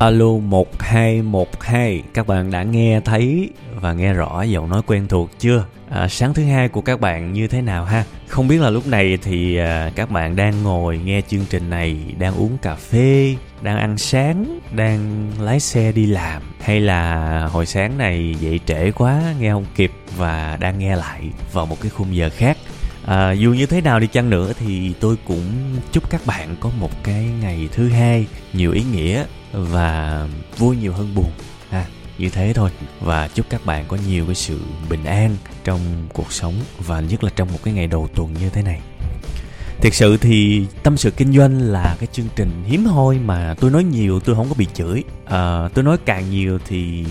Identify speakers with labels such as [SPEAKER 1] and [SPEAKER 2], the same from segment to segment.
[SPEAKER 1] Alo 1212 Các bạn đã nghe thấy và nghe rõ giọng nói quen thuộc chưa? À, sáng thứ hai của các bạn như thế nào ha? Không biết là lúc này thì à, các bạn đang ngồi nghe chương trình này Đang uống cà phê, đang ăn sáng, đang lái xe đi làm Hay là hồi sáng này dậy trễ quá nghe không kịp Và đang nghe lại vào một cái khung giờ khác à, dù như thế nào đi chăng nữa thì tôi cũng chúc các bạn có một cái ngày thứ hai nhiều ý nghĩa và vui nhiều hơn buồn. Ha như thế thôi. Và chúc các bạn có nhiều cái sự bình an trong cuộc sống và nhất là trong một cái ngày đầu tuần như thế này. Thực sự thì tâm sự kinh doanh là cái chương trình hiếm hoi mà tôi nói nhiều tôi không có bị chửi. À, tôi nói càng nhiều thì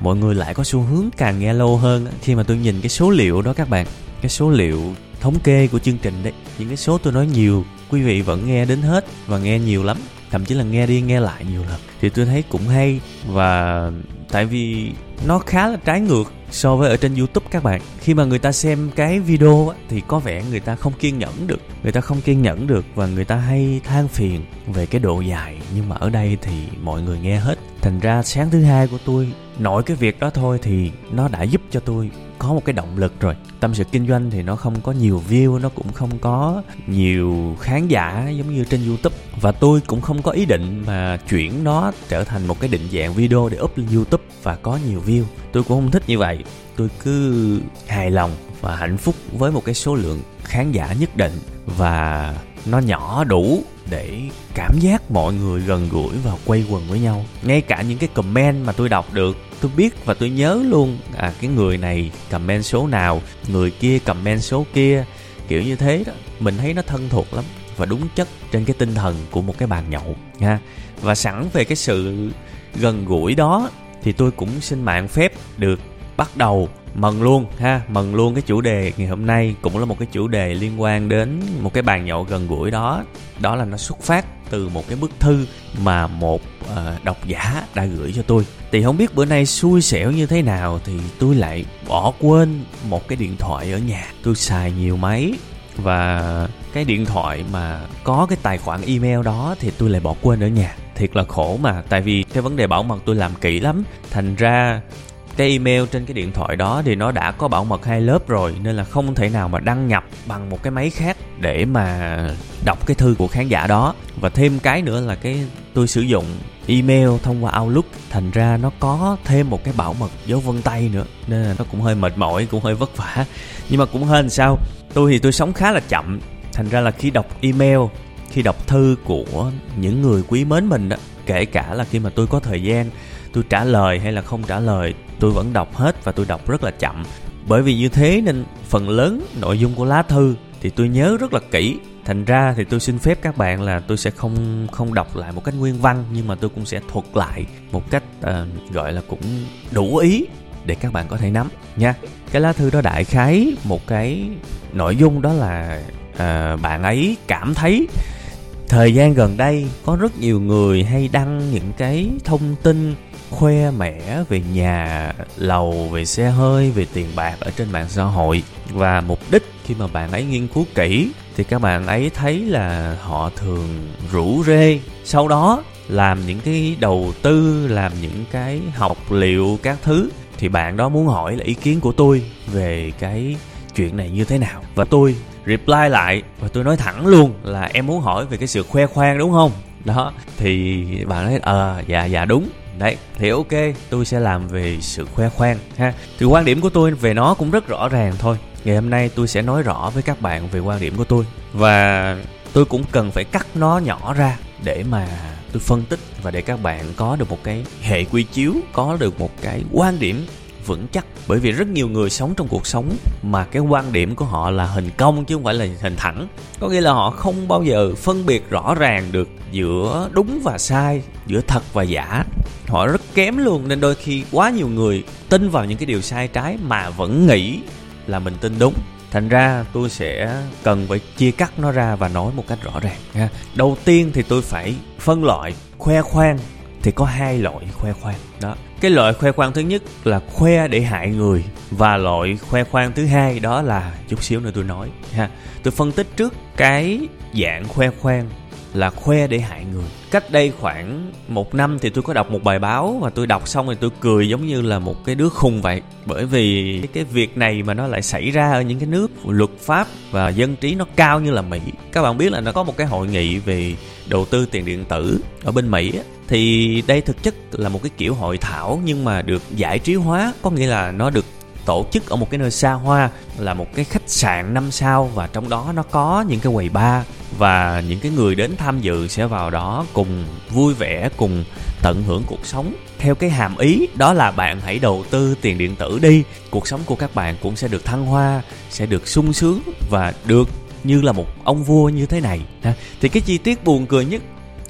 [SPEAKER 1] mọi người lại có xu hướng càng nghe lâu hơn khi mà tôi nhìn cái số liệu đó các bạn cái số liệu thống kê của chương trình đấy những cái số tôi nói nhiều quý vị vẫn nghe đến hết và nghe nhiều lắm thậm chí là nghe đi nghe lại nhiều lần. Thì tôi thấy cũng hay và tại vì nó khá là trái ngược so với ở trên youtube các bạn. Khi mà người ta xem cái video á, thì có vẻ người ta không kiên nhẫn được người ta không kiên nhẫn được và người ta hay than phiền về cái độ dài. Nhưng mà ở đây thì mọi người nghe hết thành ra sáng thứ hai của tôi, nội cái việc đó thôi thì nó đã giúp cho tôi có một cái động lực rồi. Tâm sự kinh doanh thì nó không có nhiều view, nó cũng không có nhiều khán giả giống như trên youtube. Và tôi cũng không có ý định mà chuyển nó trở thành một cái định dạng video để up lên youtube và có nhiều view. Tôi cũng không thích như vậy. Tôi cứ hài lòng và hạnh phúc với một cái số lượng khán giả nhất định và nó nhỏ đủ để cảm giác mọi người gần gũi và quay quần với nhau. Ngay cả những cái comment mà tôi đọc được, tôi biết và tôi nhớ luôn à cái người này comment số nào, người kia comment số kia. Kiểu như thế đó, mình thấy nó thân thuộc lắm và đúng chất trên cái tinh thần của một cái bàn nhậu, ha. Và sẵn về cái sự gần gũi đó thì tôi cũng xin mạng phép được bắt đầu mừng luôn ha mừng luôn. Cái chủ đề ngày hôm nay cũng là một cái chủ đề liên quan đến một cái bàn nhậu gần gũi đó. Đó là nó xuất phát từ một cái bức thư mà một uh, độc giả đã gửi cho tôi. Thì không biết bữa nay xui xẻo như thế nào thì tôi lại bỏ quên một cái điện thoại ở nhà. Tôi xài nhiều máy và cái điện thoại mà có cái tài khoản email đó thì tôi lại bỏ quên ở nhà. Thiệt là khổ mà tại vì cái vấn đề bảo mật tôi làm kỹ lắm. Thành ra cái email trên cái điện thoại đó thì nó đã có bảo mật hai lớp rồi, nên là không thể nào mà đăng nhập bằng một cái máy khác để mà đọc cái thư của khán giả đó. Và thêm cái nữa là cái tôi sử dụng email thông qua Outlook, thành ra nó có thêm một cái bảo mật dấu vân tay nữa, nên là nó cũng hơi mệt mỏi, cũng hơi vất vả. Nhưng mà cũng hên sao, tôi thì tôi sống khá là chậm, thành ra là khi đọc email, khi đọc thư của những người quý mến mình đó kể cả là khi mà tôi có thời gian tôi trả lời hay là không trả lời tôi vẫn đọc hết và tôi đọc rất là chậm. Bởi vì như thế nên phần lớn nội dung của lá thư thì tôi nhớ rất là kỹ. Thành ra thì tôi xin phép các bạn là tôi sẽ không không đọc lại một cách nguyên văn nhưng mà tôi cũng sẽ thuật lại một cách uh, gọi là cũng đủ ý để các bạn có thể nắm nha. Cái lá thư đó đại khái một cái nội dung đó là uh, bạn ấy cảm thấy thời gian gần đây có rất nhiều người hay đăng những cái thông tin khoe mẽ về nhà lầu về xe hơi về tiền bạc ở trên mạng xã hội. Và mục đích khi mà bạn ấy nghiên cứu kỹ thì các bạn ấy thấy là họ thường rủ rê. Sau đó làm những cái đầu tư làm những cái học liệu các thứ thì bạn đó muốn hỏi là ý kiến của tôi về cái chuyện này như thế nào. Và tôi reply lại và tôi nói thẳng luôn là em muốn hỏi về cái sự khoe khoang đúng không? Đó thì bạn nói ờ à, dạ dạ đúng đấy, thì ok, tôi sẽ làm về sự khoe khoang, ha. Thì quan điểm của tôi về nó cũng rất rõ ràng thôi. Ngày hôm nay tôi sẽ nói rõ với các bạn về quan điểm của tôi. Và tôi cũng cần phải cắt nó nhỏ ra để mà tôi phân tích và để các bạn có được một cái hệ quy chiếu, có được một cái quan điểm vững chắc. Bởi vì rất nhiều người sống trong cuộc sống mà cái quan điểm của họ là hình cong chứ không phải là hình thẳng. Có nghĩa là họ không bao giờ phân biệt rõ ràng được giữa đúng và sai, giữa thật và giả. Họ rất kém luôn, nên đôi khi quá nhiều người tin vào những cái điều sai trái mà vẫn nghĩ là mình tin đúng. Thành ra tôi sẽ cần phải chia cắt nó ra và nói một cách rõ ràng ha đầu tiên thì tôi phải phân loại, khoe khoang thì có hai loại khoe khoang. Đó. Cái loại khoe khoang thứ nhất là khoe để hại người và loại khoe khoang thứ hai đó là, chút xíu nữa tôi nói ha. Tôi phân tích trước cái dạng khoe khoang là khoe để hại người. Cách đây khoảng một năm thì tôi có đọc một bài báo và tôi đọc xong thì tôi cười giống như là một cái đứa khùng vậy. Bởi vì cái việc này mà nó lại xảy ra ở những cái nước luật pháp và dân trí nó cao như là mỹ. Các bạn biết là nó có một cái hội nghị về đầu tư tiền điện tử ở bên mỹ thì đây thực chất là một cái kiểu hội thảo nhưng mà được giải trí hóa. Có nghĩa là nó được tổ chức ở một cái nơi xa hoa, là một cái khách sạn năm sao, và trong đó nó có những cái quầy bar, và những cái người đến tham dự sẽ vào đó cùng vui vẻ, cùng tận hưởng cuộc sống theo cái hàm ý. Đó là bạn hãy đầu tư tiền điện tử đi. Cuộc sống của các bạn cũng sẽ được thăng hoa, sẽ được sung sướng và được như là một ông vua như thế này. Thì cái chi tiết buồn cười nhất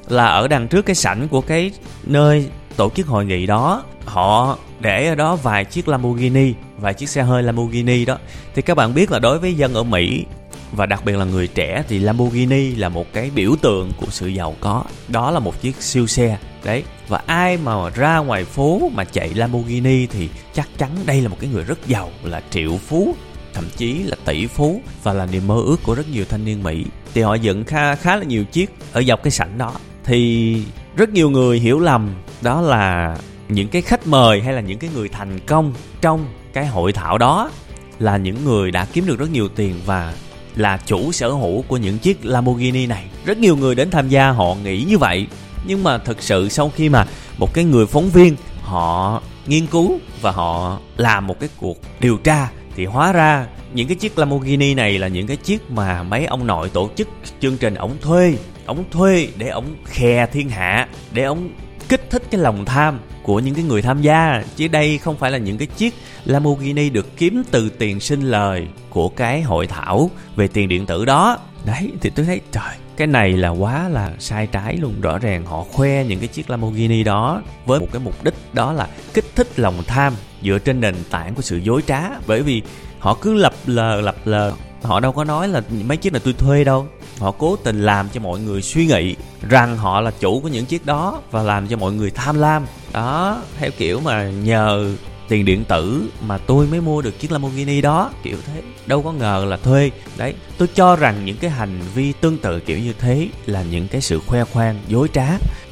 [SPEAKER 1] là ở đằng trước cái sảnh của cái nơi tổ chức hội nghị đó, họ để ở đó vài chiếc Lamborghini, vài chiếc xe hơi Lamborghini đó. Thì các bạn biết là đối với dân ở Mỹ, và đặc biệt là người trẻ, thì Lamborghini là một cái biểu tượng của sự giàu có. Đó là một chiếc siêu xe, đấy. Và ai mà ra ngoài phố mà chạy Lamborghini thì chắc chắn đây là một cái người rất giàu, là triệu phú, thậm chí là tỷ phú, và là niềm mơ ước của rất nhiều thanh niên Mỹ. Thì họ dựng khá khá là nhiều chiếc ở dọc cái sảnh đó thì rất nhiều người hiểu lầm, đó là những cái khách mời hay là những cái người thành công trong cái hội thảo đó là những người đã kiếm được rất nhiều tiền và là chủ sở hữu của những chiếc Lamborghini này. Rất nhiều người đến tham gia họ nghĩ như vậy. Nhưng mà thực sự sau khi mà một cái người phóng viên họ nghiên cứu và họ làm một cái cuộc điều tra thì hóa ra, những cái chiếc Lamborghini này là những cái chiếc mà mấy ông nội tổ chức chương trình ổng thuê ổng thuê để ổng khè thiên hạ, để ổng kích thích cái lòng tham của những cái người tham gia. Chứ đây không phải là những cái chiếc Lamborghini được kiếm từ tiền sinh lời của cái hội thảo về tiền điện tử đó. Đấy, thì tôi thấy, trời cái này là quá là sai trái luôn. Rõ ràng họ khoe những cái chiếc Lamborghini đó với một cái mục đích đó là kích thích lòng tham dựa trên nền tảng của sự dối trá. Bởi vì họ cứ lập lờ lập lờ. Họ đâu có nói là mấy chiếc này tôi thuê đâu. Họ cố tình làm cho mọi người suy nghĩ rằng họ là chủ của những chiếc đó và làm cho mọi người tham lam. Đó, theo kiểu mà nhờ tiền điện tử mà tôi mới mua được chiếc Lamborghini đó, kiểu thế. Đâu có ngờ là thuê. Đấy, tôi cho rằng những cái hành vi tương tự kiểu như thế là những cái sự khoe khoang, dối trá.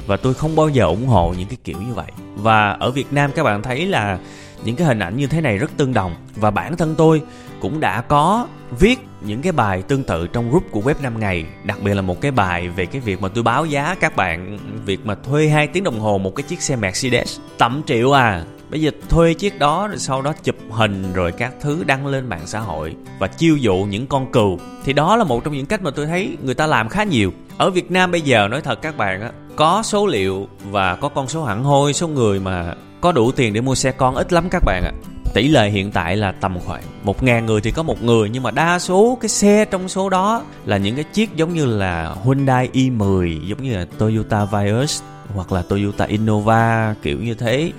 [SPEAKER 1] Và tôi không bao giờ ủng hộ những cái kiểu như vậy. Và ở Việt Nam các bạn thấy là những cái hình ảnh như thế này rất tương đồng. Và bản thân tôi cũng đã có viết những cái bài tương tự trong group của web 5 ngày. Đặc biệt là một cái bài về cái việc mà tôi báo giá các bạn, việc mà thuê 2 tiếng đồng hồ một cái chiếc xe Mercedes. Tầm triệu à bây giờ thuê chiếc đó, rồi sau đó chụp hình, rồi các thứ đăng lên mạng xã hội và chiêu dụ những con cừu. Thì đó là một trong những cách mà tôi thấy người ta làm khá nhiều. Ở Việt Nam bây giờ, nói thật các bạn á, có số liệu và có con số hẳn hoi, số người mà có đủ tiền để mua xe con ít lắm các bạn ạ. Tỷ lệ hiện tại là tầm khoảng một ngàn người thì có một người, nhưng mà đa số cái xe trong số đó là những cái chiếc giống như là Hyundai i10 giống như là Toyota Vios hoặc là Toyota Innova, kiểu như thế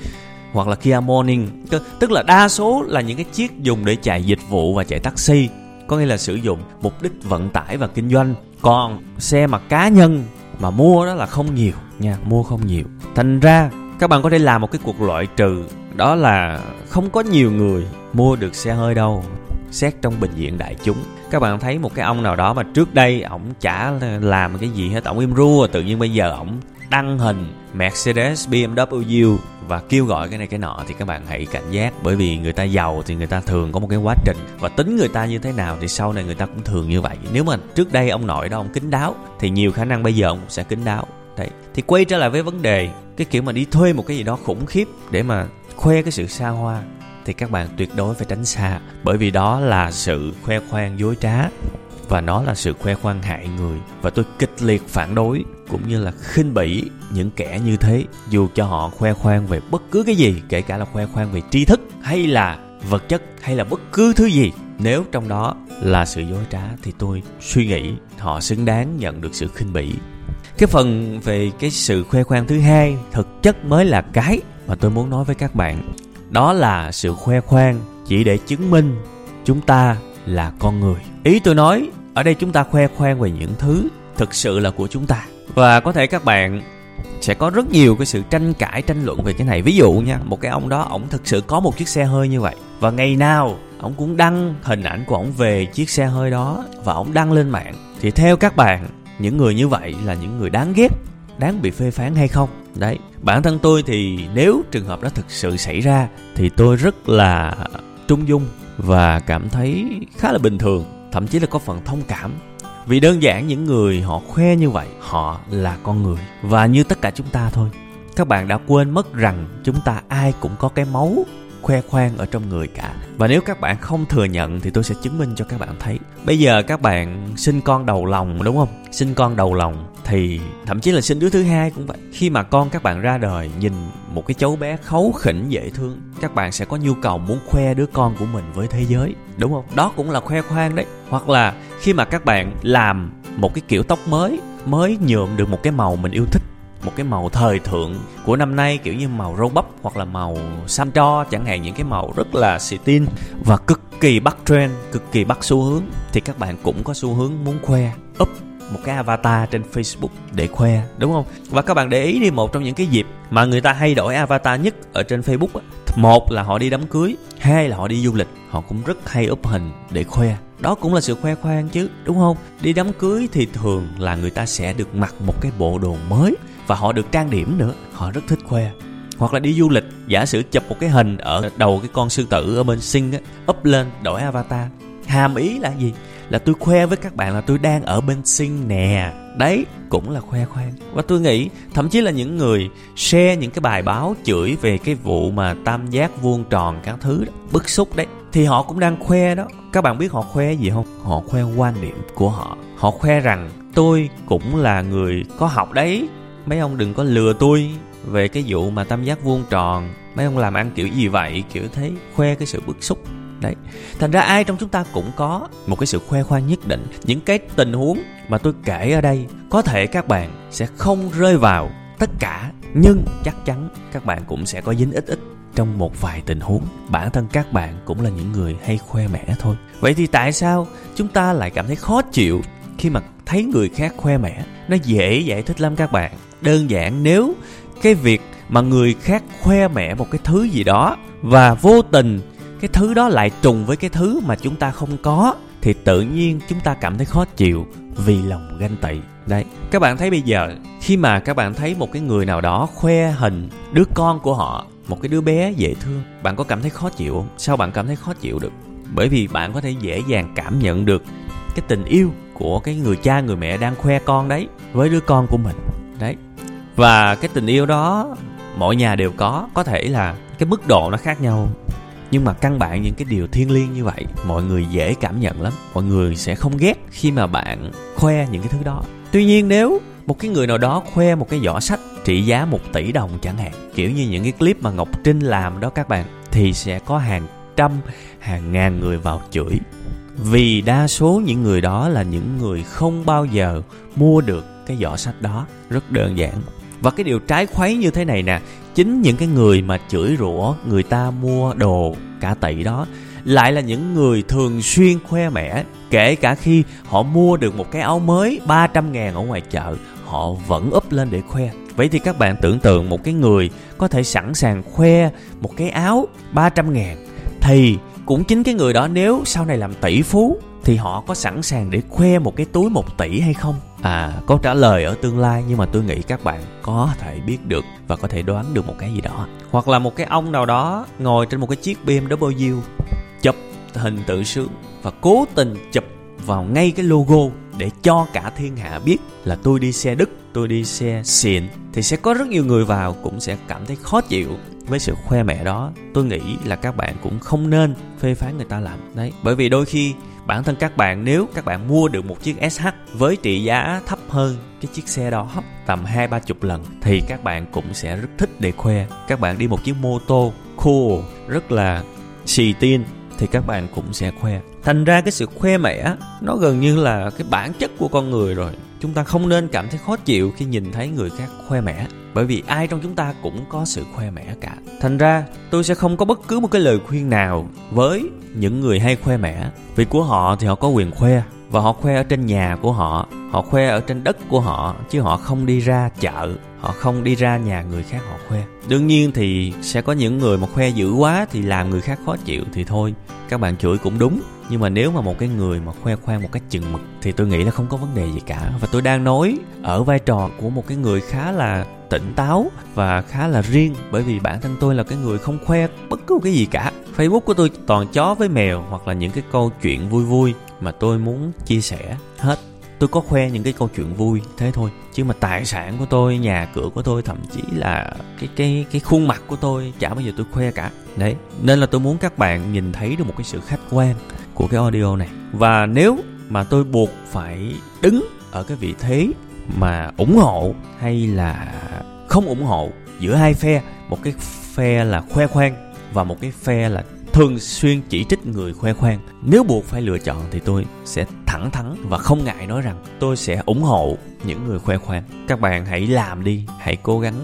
[SPEAKER 1] hoặc là Kia Morning. Tức là đa số là những cái chiếc dùng để chạy dịch vụ và chạy taxi. Có nghĩa là sử dụng mục đích vận tải và kinh doanh. Còn xe mà cá nhân mà mua đó là không nhiều nha, mua không nhiều. Thành ra, các bạn có thể làm một cái cuộc loại trừ, đó là không có nhiều người mua được xe hơi đâu, xét trong bình diện đại chúng. Các bạn thấy một cái ông nào đó mà trước đây ổng chả làm cái gì hết, ổng im ru, tự nhiên bây giờ ổng đăng hình Mercedes, BMW và kêu gọi cái này cái nọ thì các bạn hãy cảnh giác. Bởi vì người ta giàu thì người ta thường có một cái quá trình. Và tính người ta như thế nào thì sau này người ta cũng thường như vậy. Nếu mà trước đây ông nội đó ông kính đáo, thì nhiều khả năng bây giờ ông cũng sẽ kính đáo. Đấy. Thì quay trở lại với vấn đề, cái kiểu mà đi thuê một cái gì đó khủng khiếp để mà khoe cái sự xa hoa, thì các bạn tuyệt đối phải tránh xa. Bởi vì đó là sự khoe khoang dối trá và nó là sự khoe khoang hại người. Và tôi kịch liệt phản đối cũng như là khinh bỉ những kẻ như thế, dù cho họ khoe khoang về bất cứ cái gì, kể cả là khoe khoang về tri thức hay là vật chất hay là bất cứ thứ gì, nếu trong đó là sự dối trá thì tôi suy nghĩ họ xứng đáng nhận được sự khinh bỉ. Cái phần về cái sự khoe khoang thứ hai thực chất mới là cái mà tôi muốn nói với các bạn, đó là sự khoe khoang chỉ để chứng minh chúng ta là con người. Ý tôi nói, ở đây chúng ta khoe khoang về những thứ thực sự là của chúng ta và có thể các bạn sẽ có rất nhiều cái sự tranh cãi, tranh luận về cái này. Ví dụ nha, một cái ông đó, ổng thực sự có một chiếc xe hơi như vậy. Và ngày nào, ổng cũng đăng hình ảnh của ổng về chiếc xe hơi đó và ổng đăng lên mạng. Thì theo các bạn, những người như vậy là những người đáng ghét, đáng bị phê phán hay không? Đấy, bản thân tôi thì nếu trường hợp đó thực sự xảy ra thì tôi rất là trung dung và cảm thấy khá là bình thường. Thậm chí là có phần thông cảm vì đơn giản những người họ khoe như vậy, họ là con người. Và như tất cả chúng ta thôi, các bạn đã quên mất rằng chúng ta ai cũng có cái máu khoe khoang ở trong người cả. Và nếu các bạn không thừa nhận thì tôi sẽ chứng minh cho các bạn thấy. Bây giờ các bạn sinh con đầu lòng, đúng không? Sinh con đầu lòng thì thậm chí là sinh đứa thứ hai cũng vậy. Khi mà con các bạn ra đời, nhìn một cái cháu bé khấu khỉnh, dễ thương, các bạn sẽ có nhu cầu muốn khoe đứa con của mình với thế giới, đúng không? Đó cũng là khoe khoang đấy. Hoặc là khi mà các bạn làm một cái kiểu tóc mới mới nhuộm được một cái màu mình yêu thích một cái màu thời thượng của năm nay kiểu như màu râu bắp hoặc là màu xanh tro chẳng hạn những cái màu rất là xì tin và cực kỳ bắt trend cực kỳ bắt xu hướng thì các bạn cũng có xu hướng muốn khoe up một cái avatar trên Facebook để khoe đúng không? Và các bạn để ý đi một trong những cái dịp mà người ta hay đổi avatar nhất ở trên Facebook á, một là họ đi đám cưới, hai là họ đi du lịch, họ cũng rất hay up hình để khoe. Đó cũng là sự khoe khoang chứ, đúng không? Đi đám cưới thì thường là người ta sẽ được mặc một cái bộ đồ mới và họ được trang điểm nữa, họ rất thích khoe. Hoặc là đi du lịch giả sử chụp một cái hình ở đầu cái con sư tử ở bên sinh á up lên đổi avatar. Hàm ý là gì? Là tôi khoe với các bạn là tôi đang ở bên sinh nè. Đấy cũng là khoe khoang. Và tôi nghĩ thậm chí là những người share những cái bài báo chửi về cái vụ mà tam giác vuông tròn các thứ đó, bức xúc đấy thì họ cũng đang khoe đó. Các bạn biết họ khoe gì không? Họ khoe quan điểm của họ. Họ khoe rằng tôi cũng là người có học đấy mấy ông đừng có lừa tôi về cái vụ mà tam giác vuông tròn. Mấy ông làm ăn kiểu gì vậy? Kiểu thế khoe cái sự bức xúc. Đấy. Thành ra ai trong chúng ta cũng có một cái sự khoe khoang nhất định. Những cái tình huống mà tôi kể ở đây, có thể các bạn sẽ không rơi vào tất cả, nhưng chắc chắn các bạn cũng sẽ có dính ít ít trong một vài tình huống. Bản thân các bạn cũng là những người hay khoe mẽ thôi. Vậy thì tại sao chúng ta lại cảm thấy khó chịu khi mà thấy người khác khoe mẽ? Nó dễ giải thích lắm các bạn đơn giản nếu cái việc mà người khác khoe mẽ một cái thứ gì đó và vô tình cái thứ đó lại trùng với cái thứ mà chúng ta không có, thì tự nhiên chúng ta cảm thấy khó chịu vì lòng ganh tị. Đấy, các bạn thấy bây giờ, khi mà các bạn thấy một cái người nào đó khoe hình đứa con của họ, một cái đứa bé dễ thương, bạn có cảm thấy khó chịu không? Sao bạn cảm thấy khó chịu được? Bởi vì bạn có thể dễ dàng cảm nhận được cái tình yêu của cái người cha, người mẹ đang khoe con đấy với đứa con của mình. Đấy và cái tình yêu đó, mỗi nhà đều có. Có thể là cái mức độ nó khác nhau. Nhưng mà căn bản những cái điều thiêng liêng như vậy, mọi người dễ cảm nhận lắm. Mọi người sẽ không ghét khi mà bạn khoe những cái thứ đó. Tuy nhiên nếu một cái người nào đó khoe một cái giỏ sách trị giá một tỷ đồng chẳng hạn, kiểu như những cái clip mà ngọc trinh làm đó các bạn, thì sẽ có hàng trăm, hàng ngàn người vào chửi. Vì đa số những người đó là những người không bao giờ mua được cái giỏ sách đó. Rất đơn giản và cái điều trái khuấy như thế này nè, chính những cái người mà chửi rủa người ta mua đồ cả tỷ đó, lại là những người thường xuyên khoe mẽ, kể cả khi họ mua được một cái áo mới 300 ngàn ở ngoài chợ, họ vẫn up lên để khoe. Vậy thì các bạn tưởng tượng một cái người có thể sẵn sàng khoe một cái áo 300 ngàn, thì cũng chính cái người đó nếu sau này làm tỷ phú thì họ có sẵn sàng để khoe một cái túi một tỷ hay không à câu trả lời ở tương lai nhưng mà tôi nghĩ các bạn có thể biết được và có thể đoán được một cái gì đó hoặc là một cái ông nào đó ngồi trên một cái chiếc BMW chụp hình tự sướng và cố tình chụp vào ngay cái logo để cho cả thiên hạ biết là tôi đi xe Đức, tôi đi xe xịn thì sẽ có rất nhiều người vào cũng sẽ cảm thấy khó chịu với sự khoe mẽ đó. Tôi nghĩ là các bạn cũng không nên phê phán người ta làm. Đấy, bởi vì đôi khi bản thân các bạn, nếu các bạn mua được một chiếc SH với trị giá thấp hơn cái chiếc xe đó tầm hai ba chục lần, thì các bạn cũng sẽ rất thích để khoe. Các bạn đi một chiếc mô tô cool, rất là xì tin, thì các bạn cũng sẽ khoe. Thành ra cái sự khoe mẽ nó gần như là cái bản chất của con người rồi. Chúng ta không nên cảm thấy khó chịu khi nhìn thấy người khác khoe mẽ bởi vì ai trong chúng ta cũng có sự khoe mẽ cả. Thành ra, tôi sẽ không có bất cứ một cái lời khuyên nào với những người hay khoe mẽ. Vì của họ thì họ có quyền khoe, và họ khoe ở trên nhà của họ họ khoe ở trên đất của họ, chứ họ không đi ra chợ, họ không đi ra nhà người khác họ khoe. Đương nhiên thì sẽ có những người mà khoe dữ quá thì làm người khác khó chịu thì thôi. Các bạn chửi cũng đúng nhưng mà nếu mà một cái người mà khoe khoang một cách chừng mực thì tôi nghĩ là không có vấn đề gì cả. Và tôi đang nói ở vai trò của một cái người khá là tỉnh táo và khá là riêng, bởi vì bản thân tôi là cái người không khoe bất cứ cái gì cả. Facebook của tôi toàn chó với mèo hoặc là những cái câu chuyện vui vui mà tôi muốn chia sẻ hết. Tôi có khoe những cái câu chuyện vui thế thôi, chứ mà tài sản của tôi, nhà cửa của tôi, thậm chí là cái cái cái khuôn mặt của tôi chả bao giờ tôi khoe cả. Đấy, nên là tôi muốn các bạn nhìn thấy được một cái sự khách quan của cái audio này. Và nếu mà tôi buộc phải đứng ở cái vị thế mà ủng hộ hay là không ủng hộ giữa hai phe, một cái phe là khoe khoang và một cái phe là thường xuyên chỉ trích người khoe khoang, nếu buộc phải lựa chọn thì tôi sẽ thẳng thắn và không ngại nói rằng tôi sẽ ủng hộ những người khoe khoang. Các bạn hãy làm đi, hãy cố gắng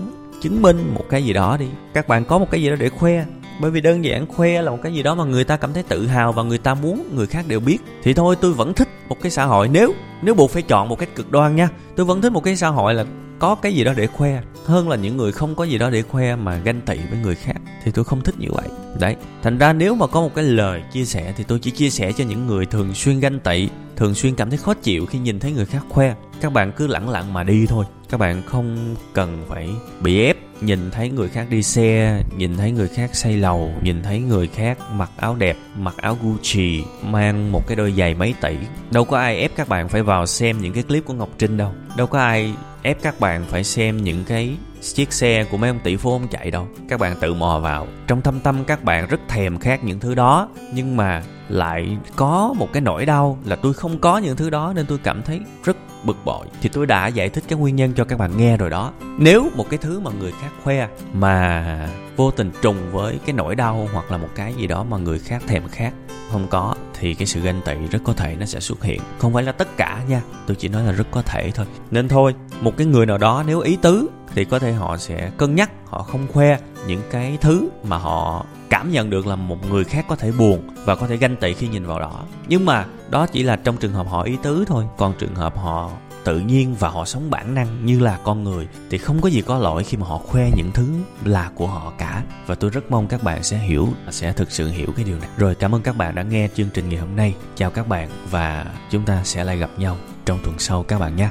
[SPEAKER 1] chứng minh một cái gì đó đi. Các bạn có một cái gì đó để khoe bởi vì đơn giản khoe là một cái gì đó mà người ta cảm thấy tự hào và người ta muốn người khác đều biết. Thì thôi, tôi vẫn thích một cái xã hội. Nếu nếu buộc phải chọn một cách cực đoan nha, tôi vẫn thích một cái xã hội là có cái gì đó để khoe hơn là những người không có gì đó để khoe mà ganh tị với người khác. Thì tôi không thích như vậy. Đấy. Thành ra nếu mà có một cái lời chia sẻ thì tôi chỉ chia sẻ cho những người thường xuyên ganh tị, thường xuyên cảm thấy khó chịu khi nhìn thấy người khác khoe. Các bạn cứ lẳng lặng mà đi thôi các bạn không cần phải bị ép, nhìn thấy người khác đi xe, nhìn thấy người khác xây lầu, nhìn thấy người khác mặc áo đẹp, mặc áo gucci, mang một cái đôi giày mấy tỷ. Đâu có ai ép các bạn phải vào xem những cái clip của ngọc trinh đâu. Đâu có ai ép các bạn phải xem những cái chiếc xe của mấy ông tỷ phú ông chạy đâu. Các bạn tự mò vào. Trong thâm tâm các bạn rất thèm khát những thứ đó, nhưng mà lại có một cái nỗi đau là tôi không có những thứ đó nên tôi cảm thấy rất bực bội. Thì tôi đã giải thích cái nguyên nhân cho các bạn nghe rồi đó. Nếu một cái thứ mà người khác khoe mà vô tình trùng với cái nỗi đau hoặc là một cái gì đó mà người khác thèm khát không có, thì cái sự ganh tị rất có thể nó sẽ xuất hiện. Không phải là tất cả nha, tôi chỉ nói là rất có thể thôi. Nên thôi, một cái người nào đó nếu ý tứ thì có thể họ sẽ cân nhắc, họ không khoe những cái thứ mà họ cảm nhận được là một người khác có thể buồn và có thể ganh tị khi nhìn vào đó. Nhưng mà đó chỉ là trong trường hợp họ ý tứ thôi. Còn trường hợp họ tự nhiên và họ sống bản năng như là con người thì không có gì có lỗi khi mà họ khoe những thứ là của họ cả. Và tôi rất mong các bạn sẽ hiểu, sẽ thực sự hiểu cái điều này. Rồi, cảm ơn các bạn đã nghe chương trình ngày hôm nay. Chào các bạn và chúng ta sẽ lại gặp nhau trong tuần sau các bạn nhé.